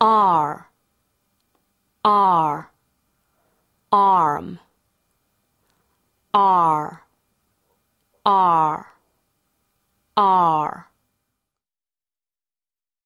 R R arm R R R